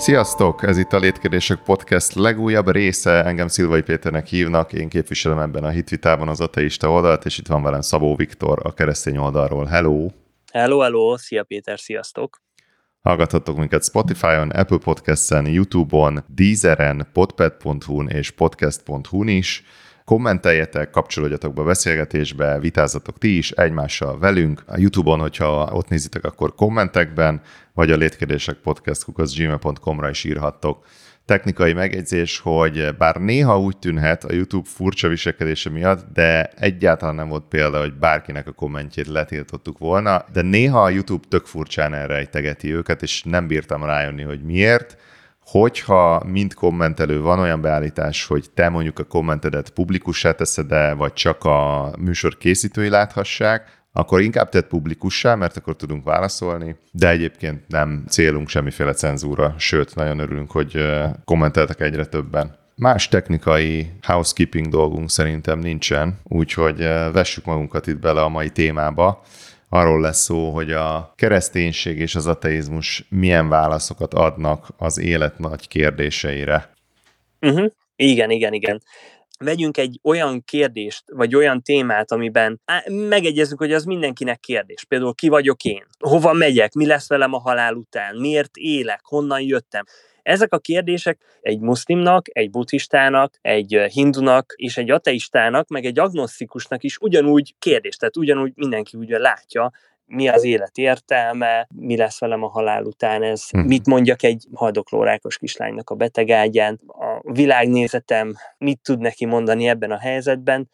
Sziasztok! Ez itt a Létkérdések Podcast legújabb része. Engem Szilvai Péternek hívnak, én képviselem ebben a hitvitában az ateista oldalt, és itt van velem Szabó Viktor a keresztény oldalról. Hello! Hello, hello! Szia Péter, sziasztok! Hallgathatok minket Spotify-on, Apple Podcast-en, YouTube-on, Deezeren, podpad.hu-n és podcast.hu-n is. Kommenteljetek, kapcsolódjatok be a beszélgetésbe, vitázatok ti is egymással velünk. A YouTube-on, hogyha ott nézitek, akkor kommentekben, vagy a létkérdések gmail.com-ra is írhattok. Technikai megjegyzés, hogy bár néha úgy tűnhet a YouTube furcsa viselkedése miatt, de egyáltalán nem volt példa, hogy bárkinek a kommentjét letiltottuk volna, de néha a YouTube tök furcsán elrejtegeti őket, és nem bírtam rájönni, hogy miért hogyha mint kommentelő van olyan beállítás, hogy te mondjuk a kommentedet publikussá teszed -e, vagy csak a műsor készítői láthassák, akkor inkább tett publikussá, mert akkor tudunk válaszolni, de egyébként nem célunk semmiféle cenzúra, sőt, nagyon örülünk, hogy kommenteltek egyre többen. Más technikai housekeeping dolgunk szerintem nincsen, úgyhogy vessük magunkat itt bele a mai témába arról lesz szó, hogy a kereszténység és az ateizmus milyen válaszokat adnak az élet nagy kérdéseire. Uh-huh. Igen, igen, igen. Vegyünk egy olyan kérdést, vagy olyan témát, amiben megegyezünk, hogy az mindenkinek kérdés. Például ki vagyok én? Hova megyek? Mi lesz velem a halál után? Miért élek? Honnan jöttem? Ezek a kérdések egy muszlimnak, egy buddhistának, egy hindunak és egy ateistának, meg egy agnosztikusnak is ugyanúgy kérdés, tehát ugyanúgy mindenki ugye látja, mi az élet értelme, mi lesz velem a halál után, ez hm. mit mondjak egy haldoklórákos kislánynak a betegágyán, a világnézetem mit tud neki mondani ebben a helyzetben.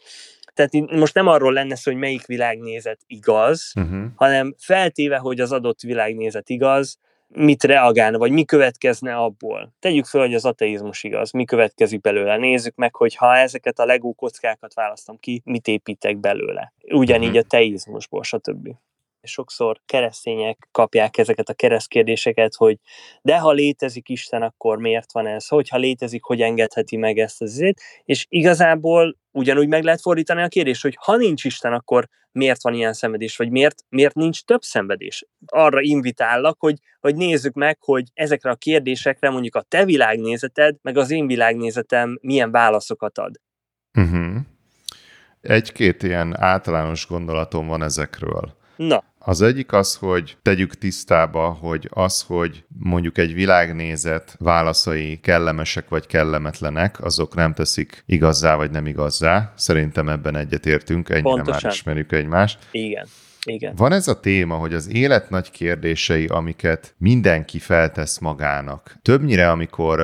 Tehát most nem arról lenne szó, hogy melyik világnézet igaz, uh-huh. hanem feltéve, hogy az adott világnézet igaz, mit reagálna, vagy mi következne abból. Tegyük fel, hogy az ateizmus igaz, mi következik belőle. Nézzük meg, hogy ha ezeket a legó kockákat választom ki, mit építek belőle. Ugyanígy mhm. a teizmusból, stb sokszor keresztények kapják ezeket a keresztkérdéseket, hogy de ha létezik Isten, akkor miért van ez? Hogyha létezik, hogy engedheti meg ezt az izét? És igazából ugyanúgy meg lehet fordítani a kérdést, hogy ha nincs Isten, akkor miért van ilyen szenvedés, vagy miért, miért nincs több szenvedés? Arra invitállak, hogy, hogy nézzük meg, hogy ezekre a kérdésekre mondjuk a te világnézeted, meg az én világnézetem milyen válaszokat ad. Uh-huh. Egy-két ilyen általános gondolatom van ezekről. Na. Az egyik az, hogy tegyük tisztába, hogy az, hogy mondjuk egy világnézet válaszai kellemesek vagy kellemetlenek, azok nem teszik igazzá vagy nem igazzá. Szerintem ebben egyetértünk, ennyire Pontosan. már ismerjük egymást. Igen. Igen. Van ez a téma, hogy az élet nagy kérdései, amiket mindenki feltesz magának. Többnyire, amikor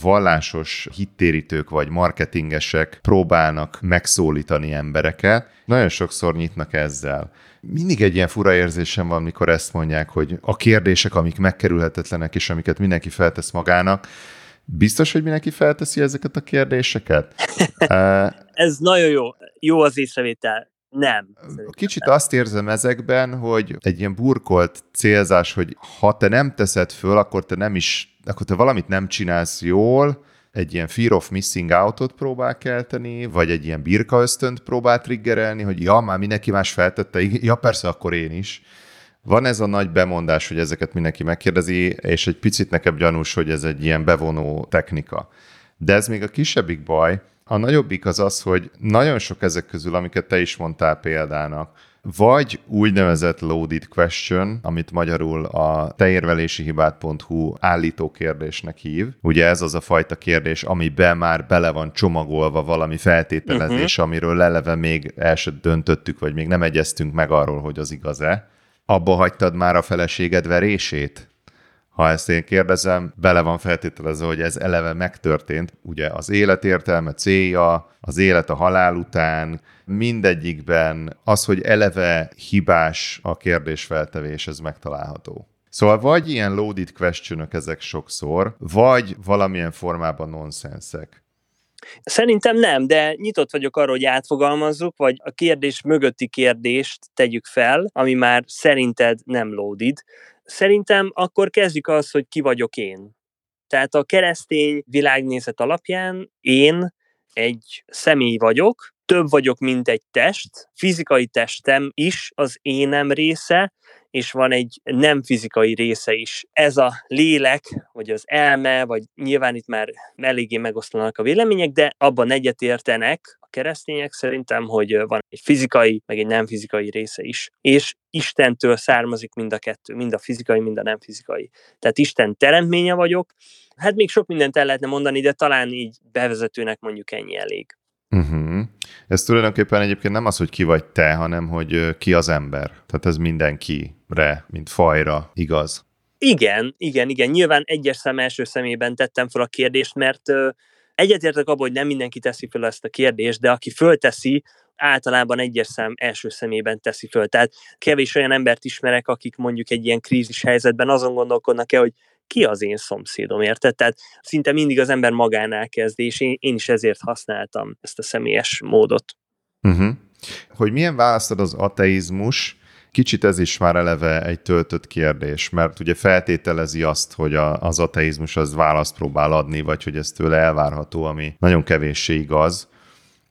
vallásos hittérítők vagy marketingesek próbálnak megszólítani embereket, nagyon sokszor nyitnak ezzel mindig egy ilyen fura érzésem van, mikor ezt mondják, hogy a kérdések, amik megkerülhetetlenek, és amiket mindenki feltesz magának, biztos, hogy mindenki felteszi ezeket a kérdéseket? Ez nagyon jó. Jó az észrevétel. Nem. Kicsit nem. azt érzem ezekben, hogy egy ilyen burkolt célzás, hogy ha te nem teszed föl, akkor te nem is, akkor te valamit nem csinálsz jól, egy ilyen fear of missing out-ot próbál kelteni, vagy egy ilyen birka ösztönt próbál triggerelni, hogy ja, már mindenki más feltette, ja persze, akkor én is. Van ez a nagy bemondás, hogy ezeket mindenki megkérdezi, és egy picit nekem gyanús, hogy ez egy ilyen bevonó technika. De ez még a kisebbik baj. A nagyobbik az az, hogy nagyon sok ezek közül, amiket te is mondtál példának, vagy úgynevezett loaded question, amit magyarul a teérvelésihibát.hu állító kérdésnek hív. Ugye ez az a fajta kérdés, amiben már bele van csomagolva valami feltételezés, uh-huh. amiről leleve még el sem döntöttük, vagy még nem egyeztünk meg arról, hogy az igaz-e. Abba hagytad már a feleséged verését? Ha ezt én kérdezem, bele van feltételezve, hogy ez eleve megtörtént. Ugye az élet értelme, célja, az élet a halál után, mindegyikben az, hogy eleve hibás a kérdésfeltevés, ez megtalálható. Szóval vagy ilyen loaded question ezek sokszor, vagy valamilyen formában nonsensek. Szerintem nem, de nyitott vagyok arra, hogy átfogalmazzuk, vagy a kérdés mögötti kérdést tegyük fel, ami már szerinted nem loaded. Szerintem akkor kezdjük azt, hogy ki vagyok én. Tehát a keresztény világnézet alapján én egy személy vagyok, több vagyok, mint egy test, fizikai testem is az énem része, és van egy nem fizikai része is. Ez a lélek, vagy az elme, vagy nyilván itt már eléggé megosztanak a vélemények, de abban egyetértenek a keresztények szerintem, hogy van egy fizikai, meg egy nem fizikai része is. És Istentől származik mind a kettő, mind a fizikai, mind a nem fizikai. Tehát Isten teremtménye vagyok, Hát még sok mindent el lehetne mondani, de talán így bevezetőnek mondjuk ennyi elég. Uh-huh. Ez tulajdonképpen egyébként nem az, hogy ki vagy te, hanem hogy ki az ember. Tehát ez mindenkire, mint fajra igaz. Igen, igen, igen. Nyilván egyes szem első szemében tettem fel a kérdést, mert egyetértek abban, hogy nem mindenki teszi fel ezt a kérdést, de aki fölteszi, általában egyes szem első szemében teszi föl. Tehát kevés olyan embert ismerek, akik mondjuk egy ilyen krízis helyzetben azon gondolkodnak el, hogy ki az én szomszédom, érted? Tehát szinte mindig az ember magánál kezd, és én, én is ezért használtam ezt a személyes módot. Uh-huh. Hogy milyen választod az ateizmus, kicsit ez is már eleve egy töltött kérdés, mert ugye feltételezi azt, hogy a, az ateizmus az választ próbál adni, vagy hogy ez tőle elvárható, ami nagyon kevéssé igaz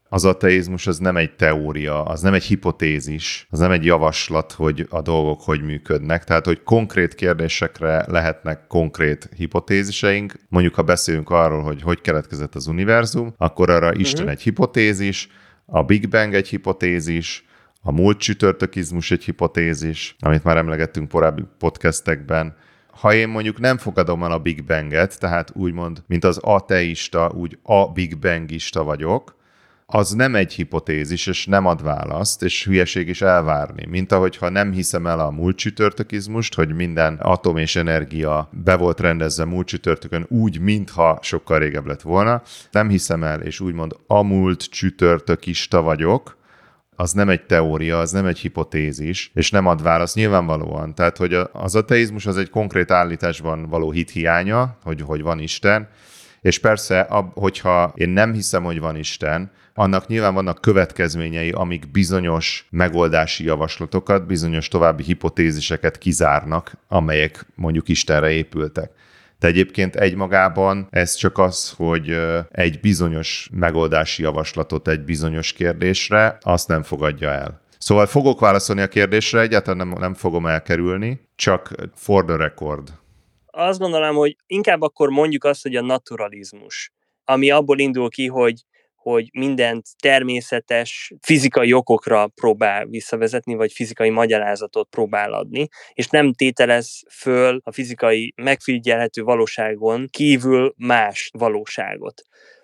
az ateizmus az nem egy teória, az nem egy hipotézis, az nem egy javaslat, hogy a dolgok hogy működnek. Tehát, hogy konkrét kérdésekre lehetnek konkrét hipotéziseink. Mondjuk, ha beszélünk arról, hogy hogy keletkezett az univerzum, akkor arra uh-huh. Isten egy hipotézis, a Big Bang egy hipotézis, a múlt csütörtökizmus egy hipotézis, amit már emlegettünk korábbi podcastekben, ha én mondjuk nem fogadom el a Big Banget, tehát úgymond, mint az ateista, úgy a Big Bangista vagyok, az nem egy hipotézis, és nem ad választ, és hülyeség is elvárni. Mint ahogyha nem hiszem el a múlt csütörtökizmust, hogy minden atom és energia be volt rendezve múlt csütörtökön úgy, mintha sokkal régebb lett volna. Nem hiszem el, és úgymond a múlt csütörtökista vagyok, az nem egy teória, az nem egy hipotézis, és nem ad választ nyilvánvalóan. Tehát, hogy az ateizmus az egy konkrét állításban való hithiánya, hogy, hogy van Isten, és persze, hogyha én nem hiszem, hogy van Isten, annak nyilván vannak következményei, amik bizonyos megoldási javaslatokat, bizonyos további hipotéziseket kizárnak, amelyek mondjuk Istenre épültek. De egyébként egymagában ez csak az, hogy egy bizonyos megoldási javaslatot egy bizonyos kérdésre, azt nem fogadja el. Szóval fogok válaszolni a kérdésre, egyáltalán nem, nem fogom elkerülni, csak for the record. Azt gondolom, hogy inkább akkor mondjuk azt, hogy a naturalizmus, ami abból indul ki, hogy hogy mindent természetes fizikai okokra próbál visszavezetni, vagy fizikai magyarázatot próbál adni, és nem tételez föl a fizikai megfigyelhető valóságon kívül más valóságot.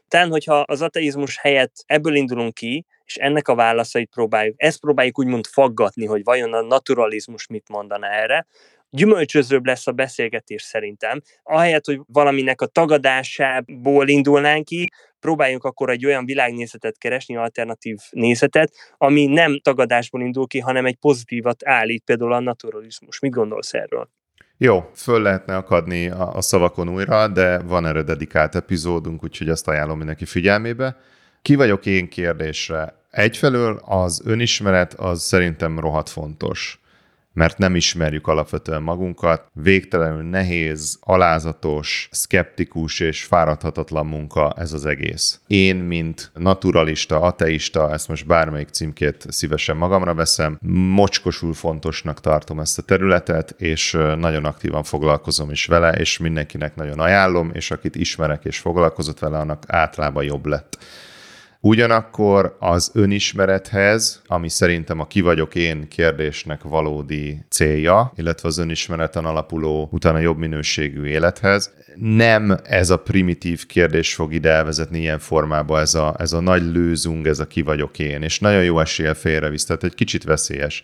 Tehát, hogyha az ateizmus helyett ebből indulunk ki, és ennek a válaszait próbáljuk, ezt próbáljuk úgymond faggatni, hogy vajon a naturalizmus mit mondana erre, gyümölcsözőbb lesz a beszélgetés szerintem. Ahelyett, hogy valaminek a tagadásából indulnánk ki, próbáljunk akkor egy olyan világnézetet keresni, alternatív nézetet, ami nem tagadásból indul ki, hanem egy pozitívat állít, például a naturalizmus. Mit gondolsz erről? Jó, föl lehetne akadni a, szavakon újra, de van erre dedikált epizódunk, úgyhogy azt ajánlom mindenki figyelmébe. Ki vagyok én kérdésre? Egyfelől az önismeret az szerintem rohadt fontos mert nem ismerjük alapvetően magunkat. Végtelenül nehéz, alázatos, skeptikus és fáradhatatlan munka ez az egész. Én, mint naturalista, ateista, ezt most bármelyik címkét szívesen magamra veszem, mocskosul fontosnak tartom ezt a területet, és nagyon aktívan foglalkozom is vele, és mindenkinek nagyon ajánlom, és akit ismerek és foglalkozott vele, annak általában jobb lett. Ugyanakkor az önismerethez, ami szerintem a ki vagyok én kérdésnek valódi célja, illetve az önismereten alapuló utána jobb minőségű élethez, nem ez a primitív kérdés fog ide elvezetni ilyen formába, ez a, ez a nagy lőzung, ez a ki vagyok én, és nagyon jó esélye félrevisz, tehát egy kicsit veszélyes.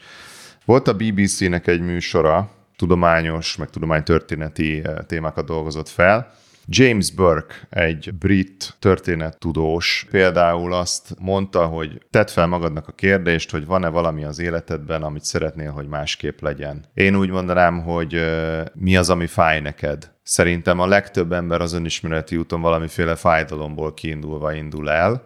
Volt a BBC-nek egy műsora, tudományos, meg tudománytörténeti eh, témákat dolgozott fel, James Burke, egy brit történettudós például azt mondta, hogy tedd fel magadnak a kérdést, hogy van-e valami az életedben, amit szeretnél, hogy másképp legyen. Én úgy mondanám, hogy mi az, ami fáj neked. Szerintem a legtöbb ember az önismereti úton valamiféle fájdalomból kiindulva indul el,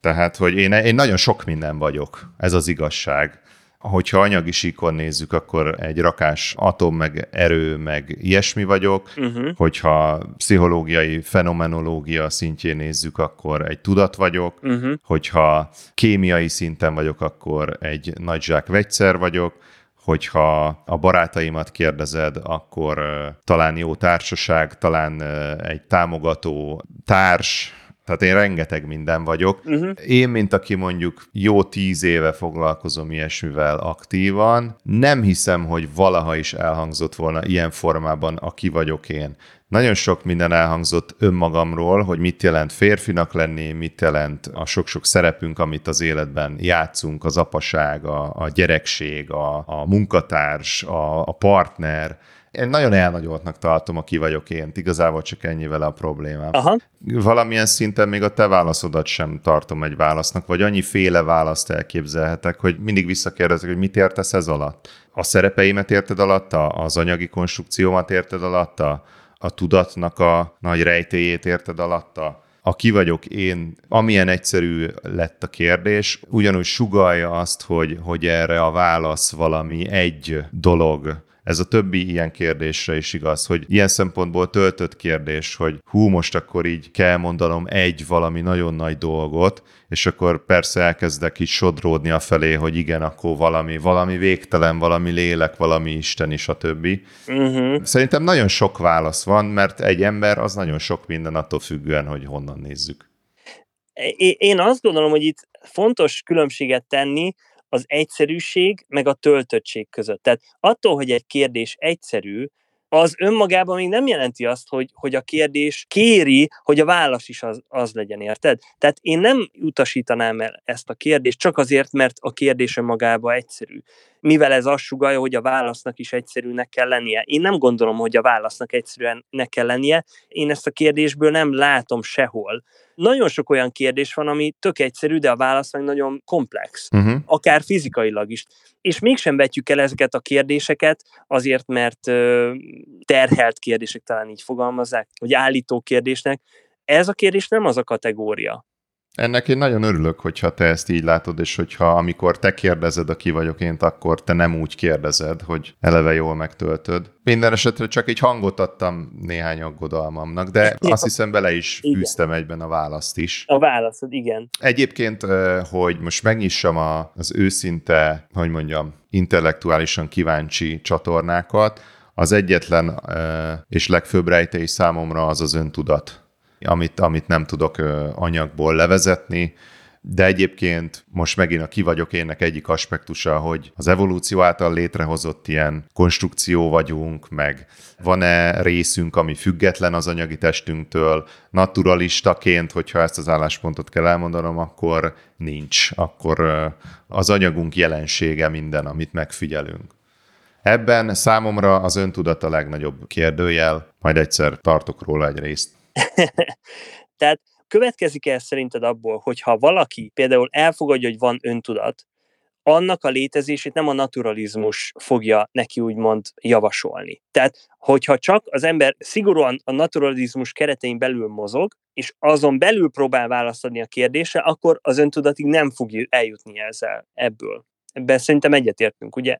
tehát, hogy én, én nagyon sok minden vagyok, ez az igazság. Hogyha anyagi síkon nézzük, akkor egy rakás atom, meg erő, meg ilyesmi vagyok. Uh-huh. Hogyha pszichológiai fenomenológia szintjén nézzük, akkor egy tudat vagyok. Uh-huh. Hogyha kémiai szinten vagyok, akkor egy nagy zsák vegyszer vagyok hogyha a barátaimat kérdezed, akkor talán jó társaság, talán egy támogató társ, tehát én rengeteg minden vagyok. Uh-huh. Én, mint aki mondjuk jó tíz éve foglalkozom ilyesmivel aktívan, nem hiszem, hogy valaha is elhangzott volna ilyen formában, aki vagyok én. Nagyon sok minden elhangzott önmagamról, hogy mit jelent férfinak lenni, mit jelent a sok-sok szerepünk, amit az életben játszunk, az apaság, a, a gyerekség, a, a munkatárs, a, a partner, én nagyon elnagyoltnak tartom, aki vagyok én. Igazából csak ennyivel a problémám. Aha. Valamilyen szinten még a te válaszodat sem tartom egy válasznak, vagy annyi féle választ elképzelhetek, hogy mindig visszakérdezek, hogy mit értesz ez alatt. A szerepeimet érted alatta? Az anyagi konstrukciómat érted alatta? A tudatnak a nagy rejtéjét érted alatta? a ki vagyok én, amilyen egyszerű lett a kérdés, ugyanúgy sugalja azt, hogy, hogy erre a válasz valami egy dolog, ez a többi ilyen kérdésre is igaz, hogy ilyen szempontból töltött kérdés, hogy hú, most akkor így kell mondanom egy valami nagyon nagy dolgot, és akkor persze elkezdek így sodródni a felé, hogy igen, akkor valami, valami végtelen, valami lélek, valami Isten is a többi. Uh-huh. Szerintem nagyon sok válasz van, mert egy ember az nagyon sok minden attól függően, hogy honnan nézzük. Én azt gondolom, hogy itt fontos különbséget tenni az egyszerűség meg a töltöttség között. Tehát attól, hogy egy kérdés egyszerű, az önmagában még nem jelenti azt, hogy, hogy a kérdés kéri, hogy a válasz is az, az legyen, érted? Tehát én nem utasítanám el ezt a kérdést csak azért, mert a kérdés önmagában egyszerű. Mivel ez azt sugalja, hogy a válasznak is egyszerűnek kell lennie. Én nem gondolom, hogy a válasznak egyszerűen kell lennie. Én ezt a kérdésből nem látom sehol nagyon sok olyan kérdés van, ami tök egyszerű, de a válasz meg nagyon komplex, uh-huh. akár fizikailag is. És mégsem vetjük el ezeket a kérdéseket, azért, mert terhelt kérdések talán így fogalmazzák, vagy állító kérdésnek. Ez a kérdés nem az a kategória. Ennek én nagyon örülök, hogyha te ezt így látod, és hogyha amikor te kérdezed, aki vagyok én, akkor te nem úgy kérdezed, hogy eleve jól megtöltöd. Minden esetre csak egy hangot adtam néhány aggodalmamnak, de azt hiszem bele is igen. egyben a választ is. A válaszod, igen. Egyébként, hogy most megnyissam az őszinte, hogy mondjam, intellektuálisan kíváncsi csatornákat, az egyetlen és legfőbb rejtély számomra az az öntudat amit, amit nem tudok anyagból levezetni, de egyébként most megint a ki vagyok énnek egyik aspektusa, hogy az evolúció által létrehozott ilyen konstrukció vagyunk, meg van-e részünk, ami független az anyagi testünktől, naturalistaként, hogyha ezt az álláspontot kell elmondanom, akkor nincs. Akkor az anyagunk jelensége minden, amit megfigyelünk. Ebben számomra az öntudat a legnagyobb kérdőjel, majd egyszer tartok róla egy részt. Tehát következik ez szerinted abból, hogyha valaki például elfogadja, hogy van öntudat, annak a létezését nem a naturalizmus fogja neki úgymond javasolni. Tehát, hogyha csak az ember szigorúan a naturalizmus keretein belül mozog, és azon belül próbál választani a kérdésre, akkor az öntudatig nem fog eljutni ezzel ebből. Ebben szerintem egyetértünk, ugye?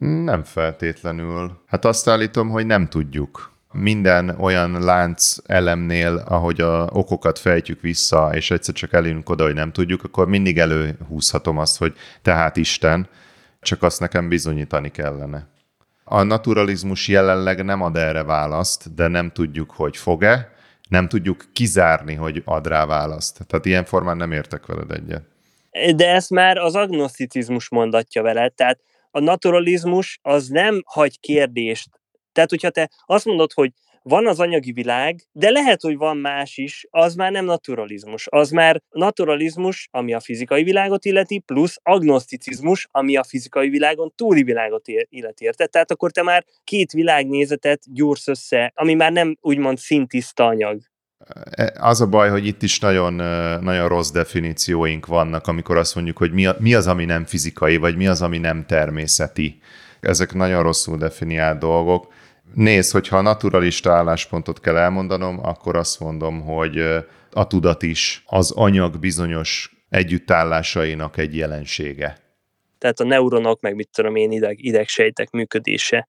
Nem feltétlenül. Hát azt állítom, hogy nem tudjuk minden olyan lánc elemnél, ahogy a okokat fejtjük vissza, és egyszer csak elünk oda, hogy nem tudjuk, akkor mindig előhúzhatom azt, hogy tehát Isten, csak azt nekem bizonyítani kellene. A naturalizmus jelenleg nem ad erre választ, de nem tudjuk, hogy fog-e, nem tudjuk kizárni, hogy ad rá választ. Tehát ilyen formán nem értek veled egyet. De ezt már az agnoszticizmus mondatja veled, tehát a naturalizmus az nem hagy kérdést tehát, hogyha te azt mondod, hogy van az anyagi világ, de lehet, hogy van más is, az már nem naturalizmus. Az már naturalizmus, ami a fizikai világot illeti, plusz agnoszticizmus, ami a fizikai világon túli világot illeti. Érted? Tehát akkor te már két világnézetet gyúrsz össze, ami már nem úgymond szintiszta anyag. E, az a baj, hogy itt is nagyon, nagyon rossz definícióink vannak, amikor azt mondjuk, hogy mi, mi az, ami nem fizikai, vagy mi az, ami nem természeti. Ezek nagyon rosszul definiált dolgok Nézd, hogyha a naturalista álláspontot kell elmondanom, akkor azt mondom, hogy a tudat is az anyag bizonyos együttállásainak egy jelensége. Tehát a neuronok, meg mit tudom én, ideg, idegsejtek működése.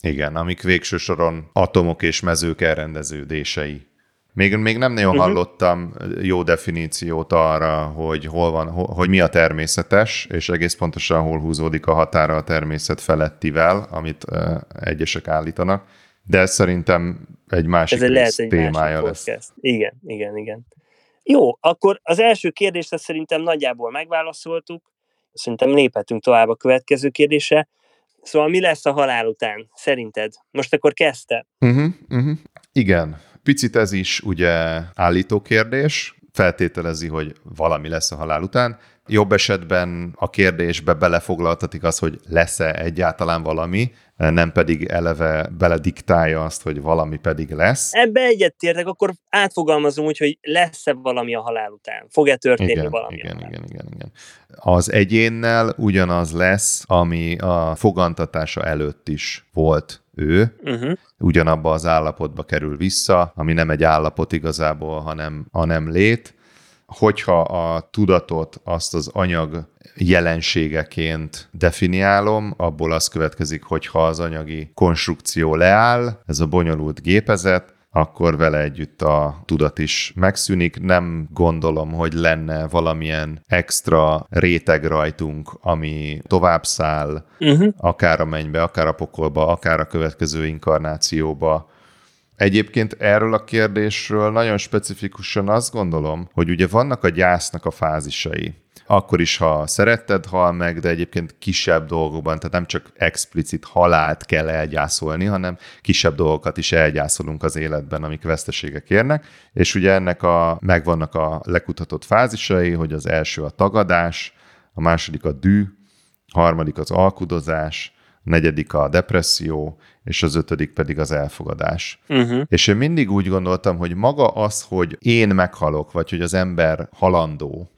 Igen, amik végső soron atomok és mezők elrendeződései. Még, még nem nagyon uh-huh. hallottam jó definíciót arra, hogy hol van, hogy mi a természetes, és egész pontosan hol húzódik a határa a természet felettivel, amit uh, egyesek állítanak. De ez szerintem egy másik ez lehet egy témája másik lesz. Igen, igen, igen. Jó, akkor az első kérdést szerintem nagyjából megválaszoltuk. Szerintem léphetünk tovább a következő kérdése. Szóval mi lesz a halál után, szerinted? Most akkor kezdte. Uh-huh, uh-huh. Igen, picit ez is ugye állító kérdés, feltételezi, hogy valami lesz a halál után. Jobb esetben a kérdésbe belefoglaltatik az, hogy lesz-e egyáltalán valami, nem pedig eleve belediktálja azt, hogy valami pedig lesz. Ebbe egyetértek, akkor átfogalmazom úgy, hogy lesz-e valami a halál után? Fog-e történni igen, valami? Igen, igen, igen, igen. Az egyénnel ugyanaz lesz, ami a fogantatása előtt is volt ő, uh-huh. ugyanabba az állapotba kerül vissza, ami nem egy állapot igazából, hanem a nem lét, hogyha a tudatot azt az anyag jelenségeként definiálom, abból az következik, hogyha az anyagi konstrukció leáll, ez a bonyolult gépezet, akkor vele együtt a tudat is megszűnik. Nem gondolom, hogy lenne valamilyen extra réteg rajtunk, ami tovább száll, uh-huh. akár a mennybe, akár a pokolba, akár a következő inkarnációba. Egyébként erről a kérdésről nagyon specifikusan azt gondolom, hogy ugye vannak a gyásznak a fázisai akkor is, ha szeretted, hal meg, de egyébként kisebb dolgokban, tehát nem csak explicit halált kell elgyászolni, hanem kisebb dolgokat is elgyászolunk az életben, amik veszteségek érnek, és ugye ennek a, megvannak a lekutatott fázisai, hogy az első a tagadás, a második a dű, a harmadik az alkudozás, a negyedik a depresszió, és az ötödik pedig az elfogadás. Uh-huh. És én mindig úgy gondoltam, hogy maga az, hogy én meghalok, vagy hogy az ember halandó,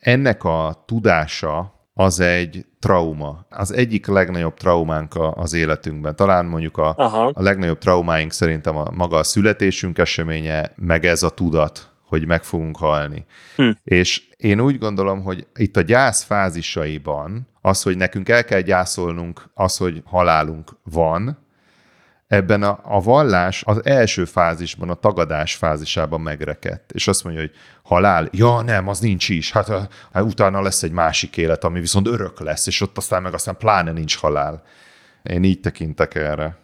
ennek a tudása az egy trauma. Az egyik legnagyobb traumánk az életünkben. Talán mondjuk a, a legnagyobb traumáink szerintem a maga a születésünk eseménye, meg ez a tudat, hogy meg fogunk halni. Hm. És én úgy gondolom, hogy itt a gyász fázisaiban az, hogy nekünk el kell gyászolnunk az, hogy halálunk van, ebben a, a vallás az első fázisban, a tagadás fázisában megrekedt. És azt mondja, hogy halál, ja nem, az nincs is, hát, hát utána lesz egy másik élet, ami viszont örök lesz, és ott aztán meg aztán pláne nincs halál. Én így tekintek erre.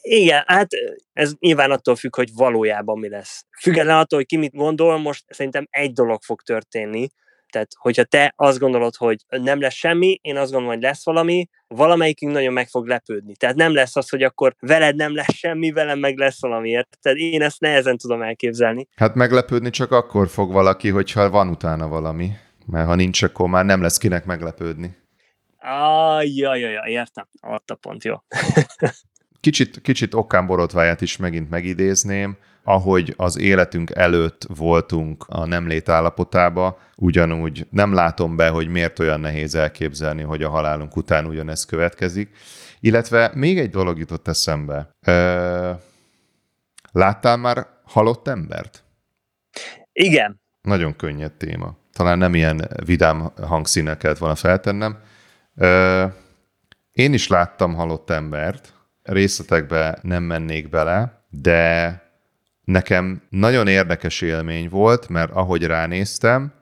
Igen, hát ez nyilván attól függ, hogy valójában mi lesz. Független attól, hogy ki mit gondol, most szerintem egy dolog fog történni, tehát, hogyha te azt gondolod, hogy nem lesz semmi, én azt gondolom, hogy lesz valami, valamelyikünk nagyon meg fog lepődni. Tehát nem lesz az, hogy akkor veled nem lesz semmi, velem meg lesz valami. Tehát én ezt nehezen tudom elképzelni. Hát meglepődni csak akkor fog valaki, hogyha van utána valami. Mert ha nincs, akkor már nem lesz kinek meglepődni. Ah, jaj, jaj, jaj, értem. Ott a pont, jó. kicsit, kicsit okán borotváját is megint megidézném ahogy az életünk előtt voltunk a nem létállapotába, ugyanúgy nem látom be, hogy miért olyan nehéz elképzelni, hogy a halálunk után ugyanez következik. Illetve még egy dolog jutott eszembe. Ö, láttál már halott embert? Igen. Nagyon könnyed téma. Talán nem ilyen vidám hangszíneket volna feltennem. Ö, én is láttam halott embert, részletekbe nem mennék bele, de Nekem nagyon érdekes élmény volt, mert ahogy ránéztem,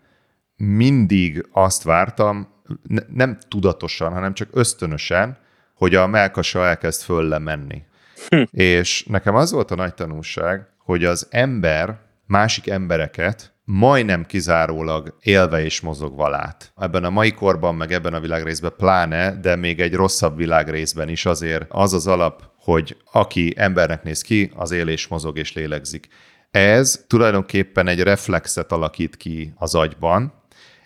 mindig azt vártam, ne, nem tudatosan, hanem csak ösztönösen, hogy a melkasa elkezd fölle menni. Hm. És nekem az volt a nagy tanulság, hogy az ember másik embereket majdnem kizárólag élve és mozogva lát. Ebben a mai korban, meg ebben a világrészben pláne, de még egy rosszabb világrészben is azért az az alap hogy aki embernek néz ki, az él és mozog és lélegzik. Ez tulajdonképpen egy reflexet alakít ki az agyban,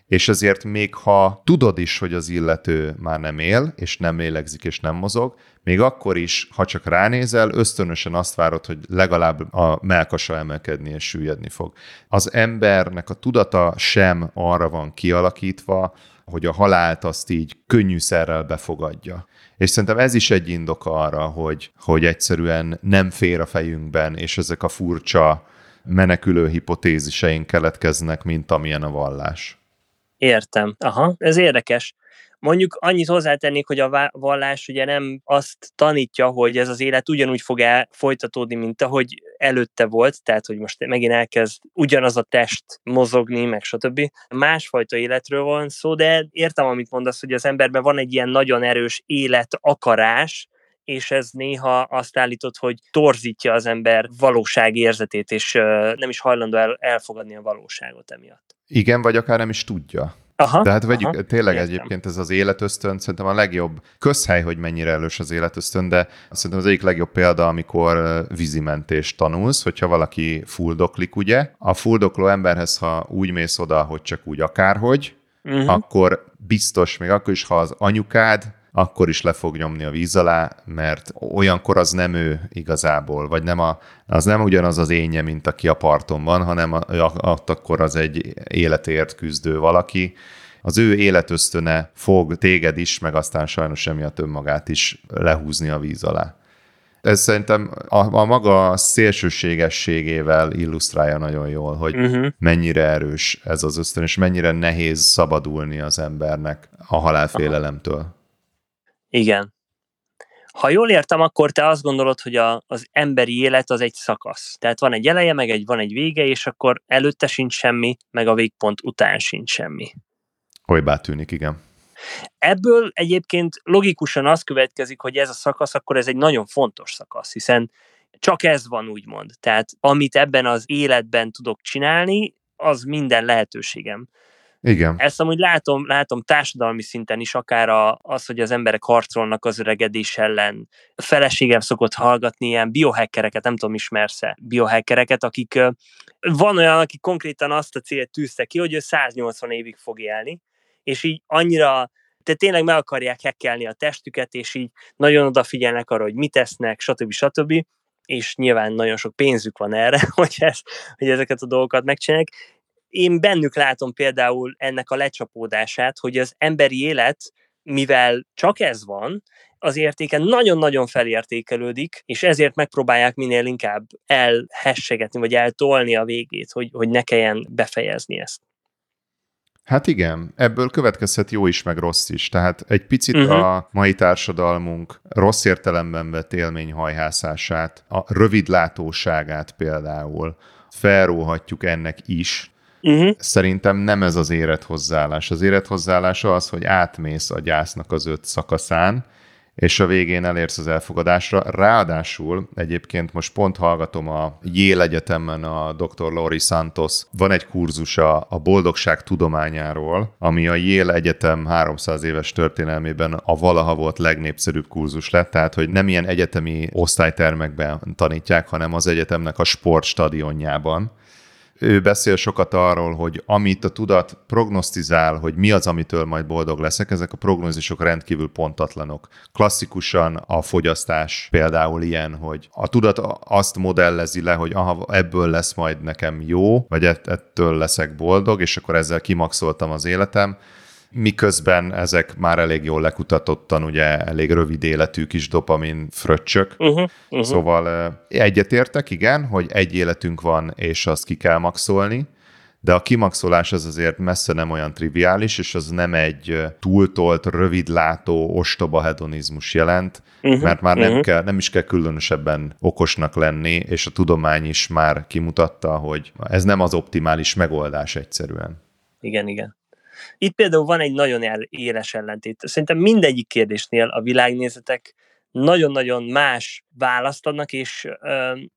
és ezért még ha tudod is, hogy az illető már nem él, és nem lélegzik, és nem mozog, még akkor is, ha csak ránézel, ösztönösen azt várod, hogy legalább a melkasa emelkedni és süllyedni fog. Az embernek a tudata sem arra van kialakítva, hogy a halált azt így könnyűszerrel befogadja. És szerintem ez is egy indok arra, hogy, hogy egyszerűen nem fér a fejünkben, és ezek a furcsa menekülő hipotéziseink keletkeznek, mint amilyen a vallás. Értem. Aha, ez érdekes. Mondjuk annyit hozzátennék, hogy a vallás ugye nem azt tanítja, hogy ez az élet ugyanúgy fog el folytatódni, mint ahogy előtte volt, tehát hogy most megint elkezd ugyanaz a test mozogni, meg stb. Másfajta életről van szó, de értem, amit mondasz, hogy az emberben van egy ilyen nagyon erős élet akarás, és ez néha azt állított, hogy torzítja az ember valóságérzetét, és nem is hajlandó el, elfogadni a valóságot emiatt. Igen, vagy akár nem is tudja. Aha, Tehát vegyük, aha, tényleg értem. egyébként ez az életösztön, szerintem a legjobb közhely, hogy mennyire elős az életösztön, de szerintem az egyik legjobb példa, amikor vízimentést tanulsz, hogyha valaki fuldoklik, ugye? A fuldokló emberhez, ha úgy mész oda, hogy csak úgy akárhogy, uh-huh. akkor biztos, még akkor is, ha az anyukád, akkor is le fog nyomni a víz alá, mert olyankor az nem ő igazából, vagy nem a, az nem ugyanaz az énje, mint aki a parton van, hanem a, a, akkor az egy életért küzdő valaki, az ő életösztöne fog téged is, meg aztán sajnos emiatt önmagát is lehúzni a víz alá. Ez szerintem a, a maga szélsőségességével illusztrálja nagyon jól, hogy uh-huh. mennyire erős ez az ösztön, és mennyire nehéz szabadulni az embernek a halálfélelemtől. Aha. Igen. Ha jól értem, akkor te azt gondolod, hogy a, az emberi élet az egy szakasz. Tehát van egy eleje, meg egy, van egy vége, és akkor előtte sincs semmi, meg a végpont után sincs semmi. Olybá tűnik, igen. Ebből egyébként logikusan az következik, hogy ez a szakasz, akkor ez egy nagyon fontos szakasz, hiszen csak ez van, úgymond. Tehát amit ebben az életben tudok csinálni, az minden lehetőségem. Igen. Ezt amúgy látom, látom társadalmi szinten is, akár a, az, hogy az emberek harcolnak az öregedés ellen. A feleségem szokott hallgatni ilyen biohackereket, nem tudom, ismersz-e biohackereket, akik van olyan, aki konkrétan azt a célt tűzte ki, hogy ő 180 évig fog élni, és így annyira tehát tényleg meg akarják hekkelni a testüket, és így nagyon odafigyelnek arra, hogy mit esznek, stb. stb. És nyilván nagyon sok pénzük van erre, hogy, ez, hogy ezeket a dolgokat megcsinálják. Én bennük látom például ennek a lecsapódását, hogy az emberi élet, mivel csak ez van, az értéke nagyon-nagyon felértékelődik, és ezért megpróbálják minél inkább elhessegetni, vagy eltolni a végét, hogy, hogy ne kelljen befejezni ezt. Hát igen, ebből következhet jó is, meg rossz is. Tehát egy picit uh-huh. a mai társadalmunk rossz értelemben vett élményhajhászását, a rövidlátóságát például felróhatjuk ennek is. Uh-huh. Szerintem nem ez az élethozzáállás. Az élethozzáállása az, hogy átmész a gyásznak az öt szakaszán, és a végén elérsz az elfogadásra. Ráadásul egyébként most pont hallgatom a Yale Egyetemen a dr. Lori Santos. Van egy kurzusa a boldogság tudományáról, ami a Yale Egyetem 300 éves történelmében a valaha volt legnépszerűbb kurzus lett, tehát hogy nem ilyen egyetemi osztálytermekben tanítják, hanem az egyetemnek a sportstadionjában ő beszél sokat arról, hogy amit a tudat prognosztizál, hogy mi az, amitől majd boldog leszek, ezek a prognózisok rendkívül pontatlanok. Klasszikusan a fogyasztás például ilyen, hogy a tudat azt modellezi le, hogy aha, ebből lesz majd nekem jó, vagy ettől leszek boldog, és akkor ezzel kimaxoltam az életem miközben ezek már elég jól lekutatottan, ugye elég rövid életű kis dopamin fröccsök. Uh-huh, uh-huh. Szóval egyetértek, igen, hogy egy életünk van, és azt ki kell maxolni, de a kimaxolás az azért messze nem olyan triviális, és az nem egy túltolt, rövidlátó, ostoba hedonizmus jelent, uh-huh, mert már uh-huh. nem, kell, nem is kell különösebben okosnak lenni, és a tudomány is már kimutatta, hogy ez nem az optimális megoldás egyszerűen. Igen, igen. Itt például van egy nagyon éles ellentét. Szerintem mindegyik kérdésnél a világnézetek nagyon-nagyon más választ adnak, és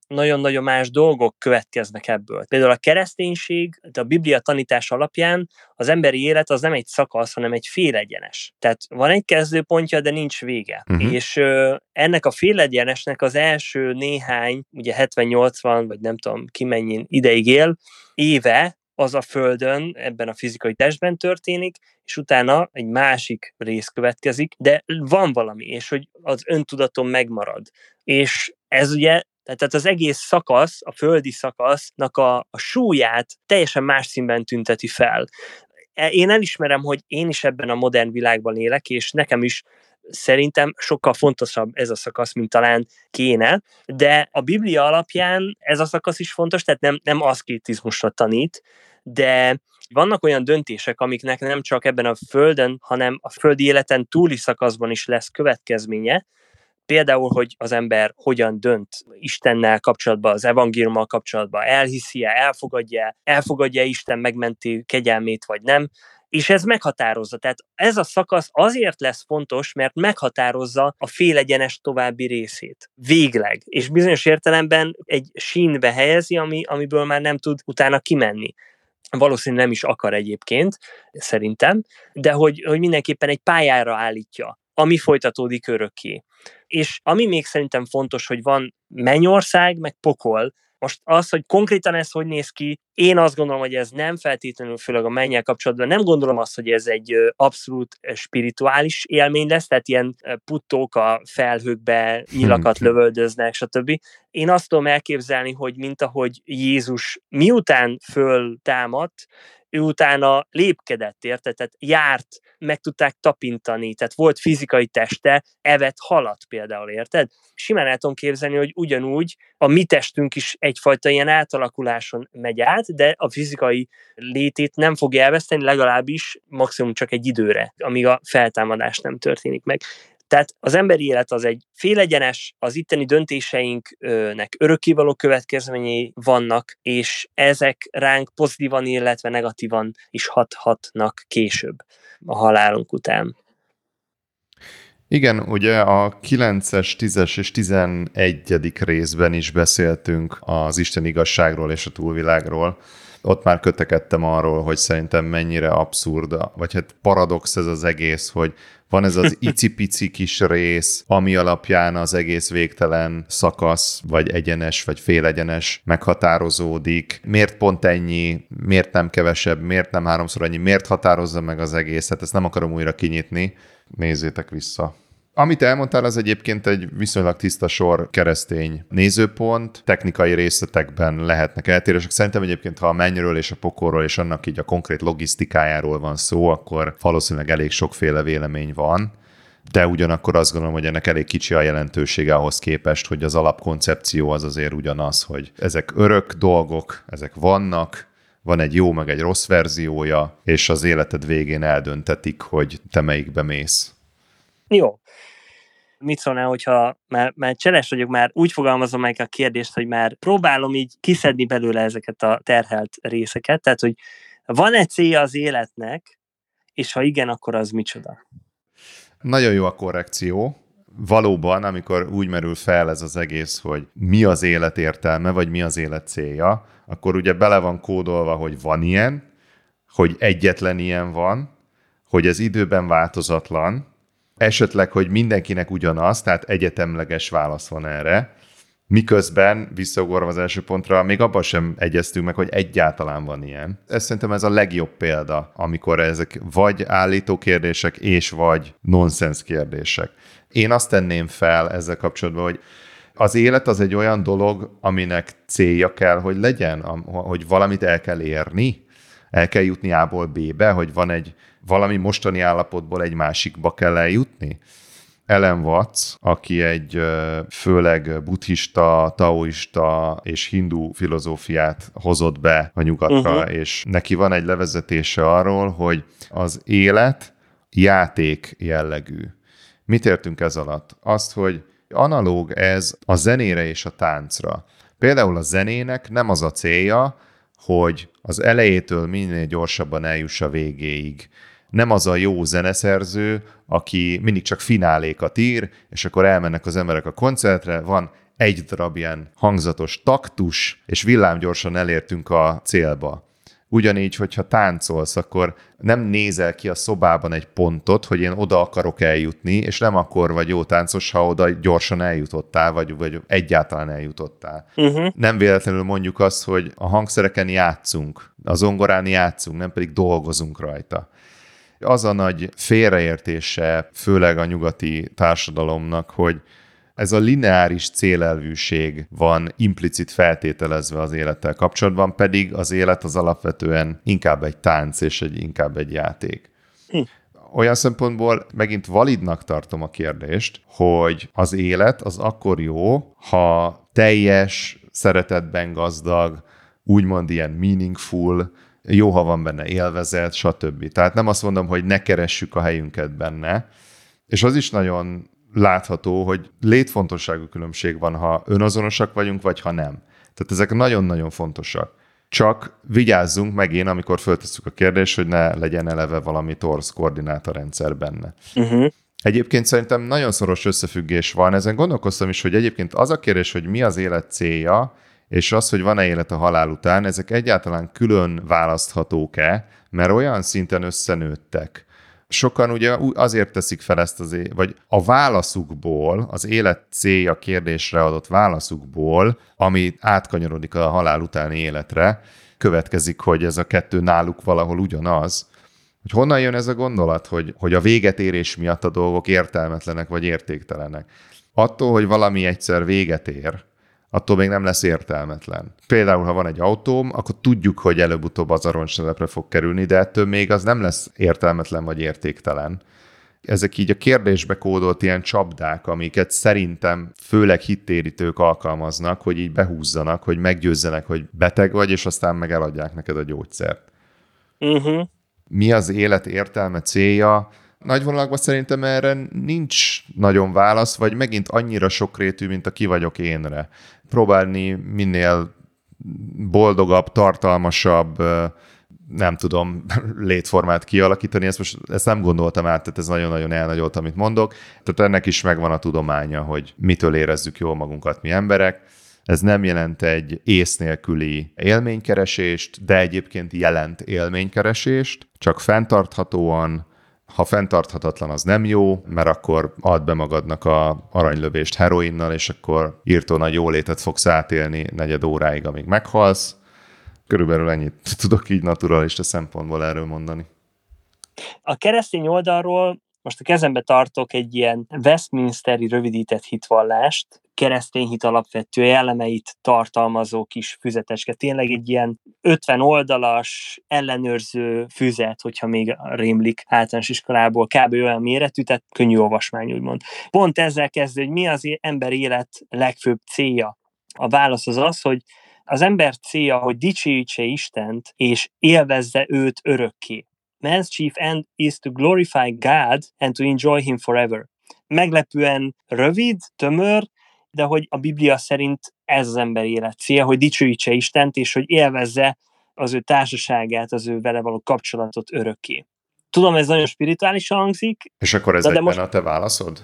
nagyon-nagyon más dolgok következnek ebből. Például a kereszténység, a Biblia tanítás alapján az emberi élet az nem egy szakasz, hanem egy félegyenes. Tehát van egy kezdőpontja, de nincs vége. Uh-huh. És ö, ennek a félegyenesnek az első néhány, ugye 70-80, vagy nem tudom ki mennyi ideig él, éve az a Földön, ebben a fizikai testben történik, és utána egy másik rész következik, de van valami, és hogy az öntudatom megmarad. És ez ugye tehát az egész szakasz, a földi szakasznak a, a súlyát teljesen más színben tünteti fel. E, én elismerem, hogy én is ebben a modern világban élek, és nekem is szerintem sokkal fontosabb ez a szakasz, mint talán kéne, de a Biblia alapján ez a szakasz is fontos, tehát nem, nem aszkétizmusra tanít, de vannak olyan döntések, amiknek nem csak ebben a földön, hanem a földi életen túli szakaszban is lesz következménye. Például, hogy az ember hogyan dönt Istennel kapcsolatban, az evangéliummal kapcsolatban, elhiszi-e, elfogadja elfogadja Isten megmentő kegyelmét, vagy nem, és ez meghatározza. Tehát ez a szakasz azért lesz fontos, mert meghatározza a félegyenes további részét. Végleg. És bizonyos értelemben egy sínbe helyezi, ami, amiből már nem tud utána kimenni valószínűleg nem is akar egyébként, szerintem, de hogy, hogy mindenképpen egy pályára állítja, ami folytatódik örökké. És ami még szerintem fontos, hogy van mennyország, meg pokol, most az, hogy konkrétan ez hogy néz ki, én azt gondolom, hogy ez nem feltétlenül, főleg a mennyel kapcsolatban, nem gondolom azt, hogy ez egy abszolút spirituális élmény lesz, tehát ilyen puttók a felhőkbe nyilakat hm. lövöldöznek, stb. Én azt tudom elképzelni, hogy mint ahogy Jézus miután föl támadt, ő utána lépkedett, érte? Tehát járt, meg tudták tapintani, tehát volt fizikai teste, evett halat például, érted? Simán el tudom képzelni, hogy ugyanúgy a mi testünk is egyfajta ilyen átalakuláson megy át, de a fizikai létét nem fogja elveszteni, legalábbis maximum csak egy időre, amíg a feltámadás nem történik meg. Tehát az emberi élet az egy félegyenes, az itteni döntéseinknek örökkévaló következményei vannak, és ezek ránk pozitívan, illetve negatívan is hathatnak később a halálunk után. Igen, ugye a 9-es, 10-es és 11. részben is beszéltünk az Isten igazságról és a túlvilágról. Ott már kötekedtem arról, hogy szerintem mennyire abszurda, vagy hát paradox ez az egész, hogy van ez az icipici kis rész, ami alapján az egész végtelen szakasz, vagy egyenes, vagy félegyenes meghatározódik. Miért pont ennyi, miért nem kevesebb, miért nem háromszor annyi, miért határozza meg az egészet, ezt nem akarom újra kinyitni. Nézzétek vissza. Amit elmondtál, az egyébként egy viszonylag tiszta sor keresztény nézőpont. Technikai részletekben lehetnek eltérések. Szerintem egyébként, ha a mennyről és a pokorról és annak így a konkrét logisztikájáról van szó, akkor valószínűleg elég sokféle vélemény van de ugyanakkor azt gondolom, hogy ennek elég kicsi a jelentősége ahhoz képest, hogy az alapkoncepció az azért ugyanaz, hogy ezek örök dolgok, ezek vannak, van egy jó meg egy rossz verziója, és az életed végén eldöntetik, hogy te melyikbe mész. Jó, mit szólnál, hogyha már, már cseles vagyok, már úgy fogalmazom meg a kérdést, hogy már próbálom így kiszedni belőle ezeket a terhelt részeket, tehát, hogy van-e célja az életnek, és ha igen, akkor az micsoda? Nagyon jó a korrekció. Valóban, amikor úgy merül fel ez az egész, hogy mi az élet értelme, vagy mi az élet célja, akkor ugye bele van kódolva, hogy van ilyen, hogy egyetlen ilyen van, hogy ez időben változatlan, esetleg, hogy mindenkinek ugyanaz, tehát egyetemleges válasz van erre, miközben visszagorva az első pontra, még abban sem egyeztünk meg, hogy egyáltalán van ilyen. Ez szerintem ez a legjobb példa, amikor ezek vagy állító kérdések, és vagy nonsens kérdések. Én azt tenném fel ezzel kapcsolatban, hogy az élet az egy olyan dolog, aminek célja kell, hogy legyen, hogy valamit el kell érni, el kell jutni A-ból B-be, hogy van egy valami mostani állapotból egy másikba kell eljutni. Ellen Watts, aki egy főleg buddhista, taoista és hindu filozófiát hozott be a nyugatra, uh-huh. és neki van egy levezetése arról, hogy az élet játék jellegű. Mit értünk ez alatt? Azt, hogy analóg ez a zenére és a táncra. Például a zenének nem az a célja, hogy az elejétől minél gyorsabban eljuss a végéig nem az a jó zeneszerző, aki mindig csak finálékat ír, és akkor elmennek az emberek a koncertre, van egy darab ilyen hangzatos taktus, és villámgyorsan elértünk a célba. Ugyanígy, hogyha táncolsz, akkor nem nézel ki a szobában egy pontot, hogy én oda akarok eljutni, és nem akkor vagy jó táncos, ha oda gyorsan eljutottál, vagy, vagy egyáltalán eljutottál. Uh-huh. Nem véletlenül mondjuk azt, hogy a hangszereken játszunk, az zongorán játszunk, nem pedig dolgozunk rajta az a nagy félreértése, főleg a nyugati társadalomnak, hogy ez a lineáris célelvűség van implicit feltételezve az élettel kapcsolatban, pedig az élet az alapvetően inkább egy tánc és egy, inkább egy játék. Hm. Olyan szempontból megint validnak tartom a kérdést, hogy az élet az akkor jó, ha teljes, szeretetben gazdag, úgymond ilyen meaningful, jó, ha van benne élvezet, stb. Tehát nem azt mondom, hogy ne keressük a helyünket benne, és az is nagyon látható, hogy létfontosságú különbség van, ha önazonosak vagyunk, vagy ha nem. Tehát ezek nagyon-nagyon fontosak. Csak vigyázzunk meg én, amikor föltesszük a kérdést, hogy ne legyen eleve valami torz koordinátorrendszer benne. Uh-huh. Egyébként szerintem nagyon szoros összefüggés van. Ezen gondolkoztam is, hogy egyébként az a kérdés, hogy mi az élet célja, és az, hogy van-e élet a halál után, ezek egyáltalán külön választhatók-e, mert olyan szinten összenőttek. Sokan ugye azért teszik fel ezt az, vagy a válaszukból, az élet célja kérdésre adott válaszukból, ami átkanyarodik a halál utáni életre, következik, hogy ez a kettő náluk valahol ugyanaz, hogy honnan jön ez a gondolat, hogy, hogy a véget érés miatt a dolgok értelmetlenek vagy értéktelenek. Attól, hogy valami egyszer véget ér, attól még nem lesz értelmetlen. Például, ha van egy autóm, akkor tudjuk, hogy előbb-utóbb az aranyselepre fog kerülni, de ettől még az nem lesz értelmetlen vagy értéktelen. Ezek így a kérdésbe kódolt ilyen csapdák, amiket szerintem főleg hittérítők alkalmaznak, hogy így behúzzanak, hogy meggyőzzenek, hogy beteg vagy, és aztán meg eladják neked a gyógyszert. Uh-huh. Mi az élet értelme, célja? Nagy vonalakban szerintem erre nincs nagyon válasz, vagy megint annyira sokrétű, mint a ki vagyok énre próbálni minél boldogabb, tartalmasabb, nem tudom, létformát kialakítani. Ezt most ezt nem gondoltam át, tehát ez nagyon-nagyon elnagyolt, amit mondok. Tehát ennek is megvan a tudománya, hogy mitől érezzük jól magunkat mi emberek. Ez nem jelent egy ész nélküli élménykeresést, de egyébként jelent élménykeresést, csak fenntarthatóan, ha fenntarthatatlan, az nem jó, mert akkor add be magadnak a aranylövést heroinnal, és akkor írtó nagy jólétet fogsz átélni negyed óráig, amíg meghalsz. Körülbelül ennyit tudok így naturalista szempontból erről mondani. A keresztény oldalról most a kezembe tartok egy ilyen Westminsteri rövidített hitvallást, keresztény hit alapvető elemeit tartalmazó kis füzeteske. Tényleg egy ilyen 50 oldalas ellenőrző füzet, hogyha még rémlik általános iskolából, kb. olyan méretű, tehát könnyű olvasmány, úgymond. Pont ezzel kezdő, hogy mi az ember élet legfőbb célja. A válasz az az, hogy az ember célja, hogy dicsőítse Istent, és élvezze őt örökké. Man's chief end is to glorify God and to enjoy him forever. Meglepően rövid, tömör, de hogy a Biblia szerint ez az ember élet cél, hogy dicsőítse Istent, és hogy élvezze az ő társaságát, az ő vele való kapcsolatot örökké. Tudom, ez nagyon spirituális hangzik. És akkor ez de egyben most... a te válaszod?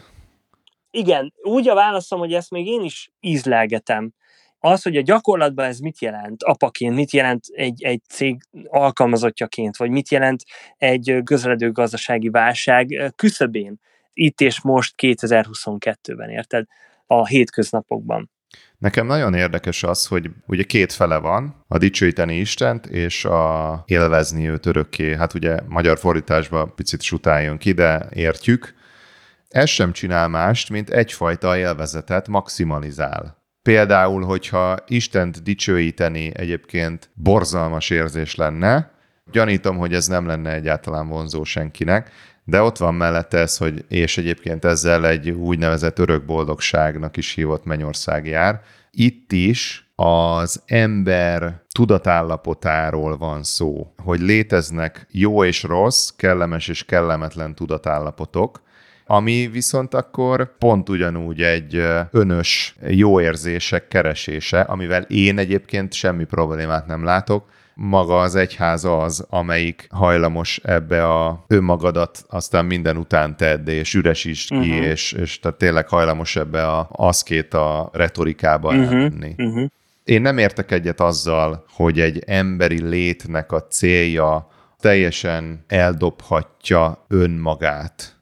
Igen, úgy a válaszom, hogy ezt még én is ízlelgetem. Az, hogy a gyakorlatban ez mit jelent apaként, mit jelent egy, egy cég alkalmazottjaként, vagy mit jelent egy közeledő gazdasági válság küszöbén, itt és most 2022-ben, érted? A hétköznapokban. Nekem nagyon érdekes az, hogy ugye két fele van, a dicsőíteni Istent és a élvezni őt örökké. Hát ugye magyar fordításban picit sutáljon ki, de értjük. Ez sem csinál mást, mint egyfajta élvezetet maximalizál. Például, hogyha Istent dicsőíteni egyébként borzalmas érzés lenne, gyanítom, hogy ez nem lenne egyáltalán vonzó senkinek, de ott van mellette ez, hogy és egyébként ezzel egy úgynevezett örök boldogságnak is hívott mennyország jár. Itt is az ember tudatállapotáról van szó, hogy léteznek jó és rossz, kellemes és kellemetlen tudatállapotok, ami viszont akkor pont ugyanúgy egy önös jó érzések keresése, amivel én egyébként semmi problémát nem látok, maga az egyház az, amelyik hajlamos ebbe a önmagadat aztán minden után tedd, és üresíts ki, uh-huh. és, és tehát tényleg hajlamos ebbe a aszkét a retorikába uh-huh. elmenni. Uh-huh. Én nem értek egyet azzal, hogy egy emberi létnek a célja teljesen eldobhatja önmagát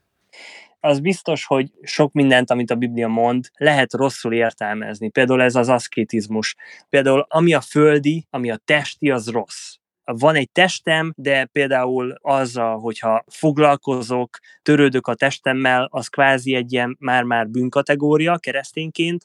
az biztos, hogy sok mindent, amit a Biblia mond, lehet rosszul értelmezni. Például ez az aszkétizmus. Például ami a földi, ami a testi, az rossz van egy testem, de például azzal, hogyha foglalkozok, törődök a testemmel, az kvázi egy ilyen már-már bűnkategória keresztényként,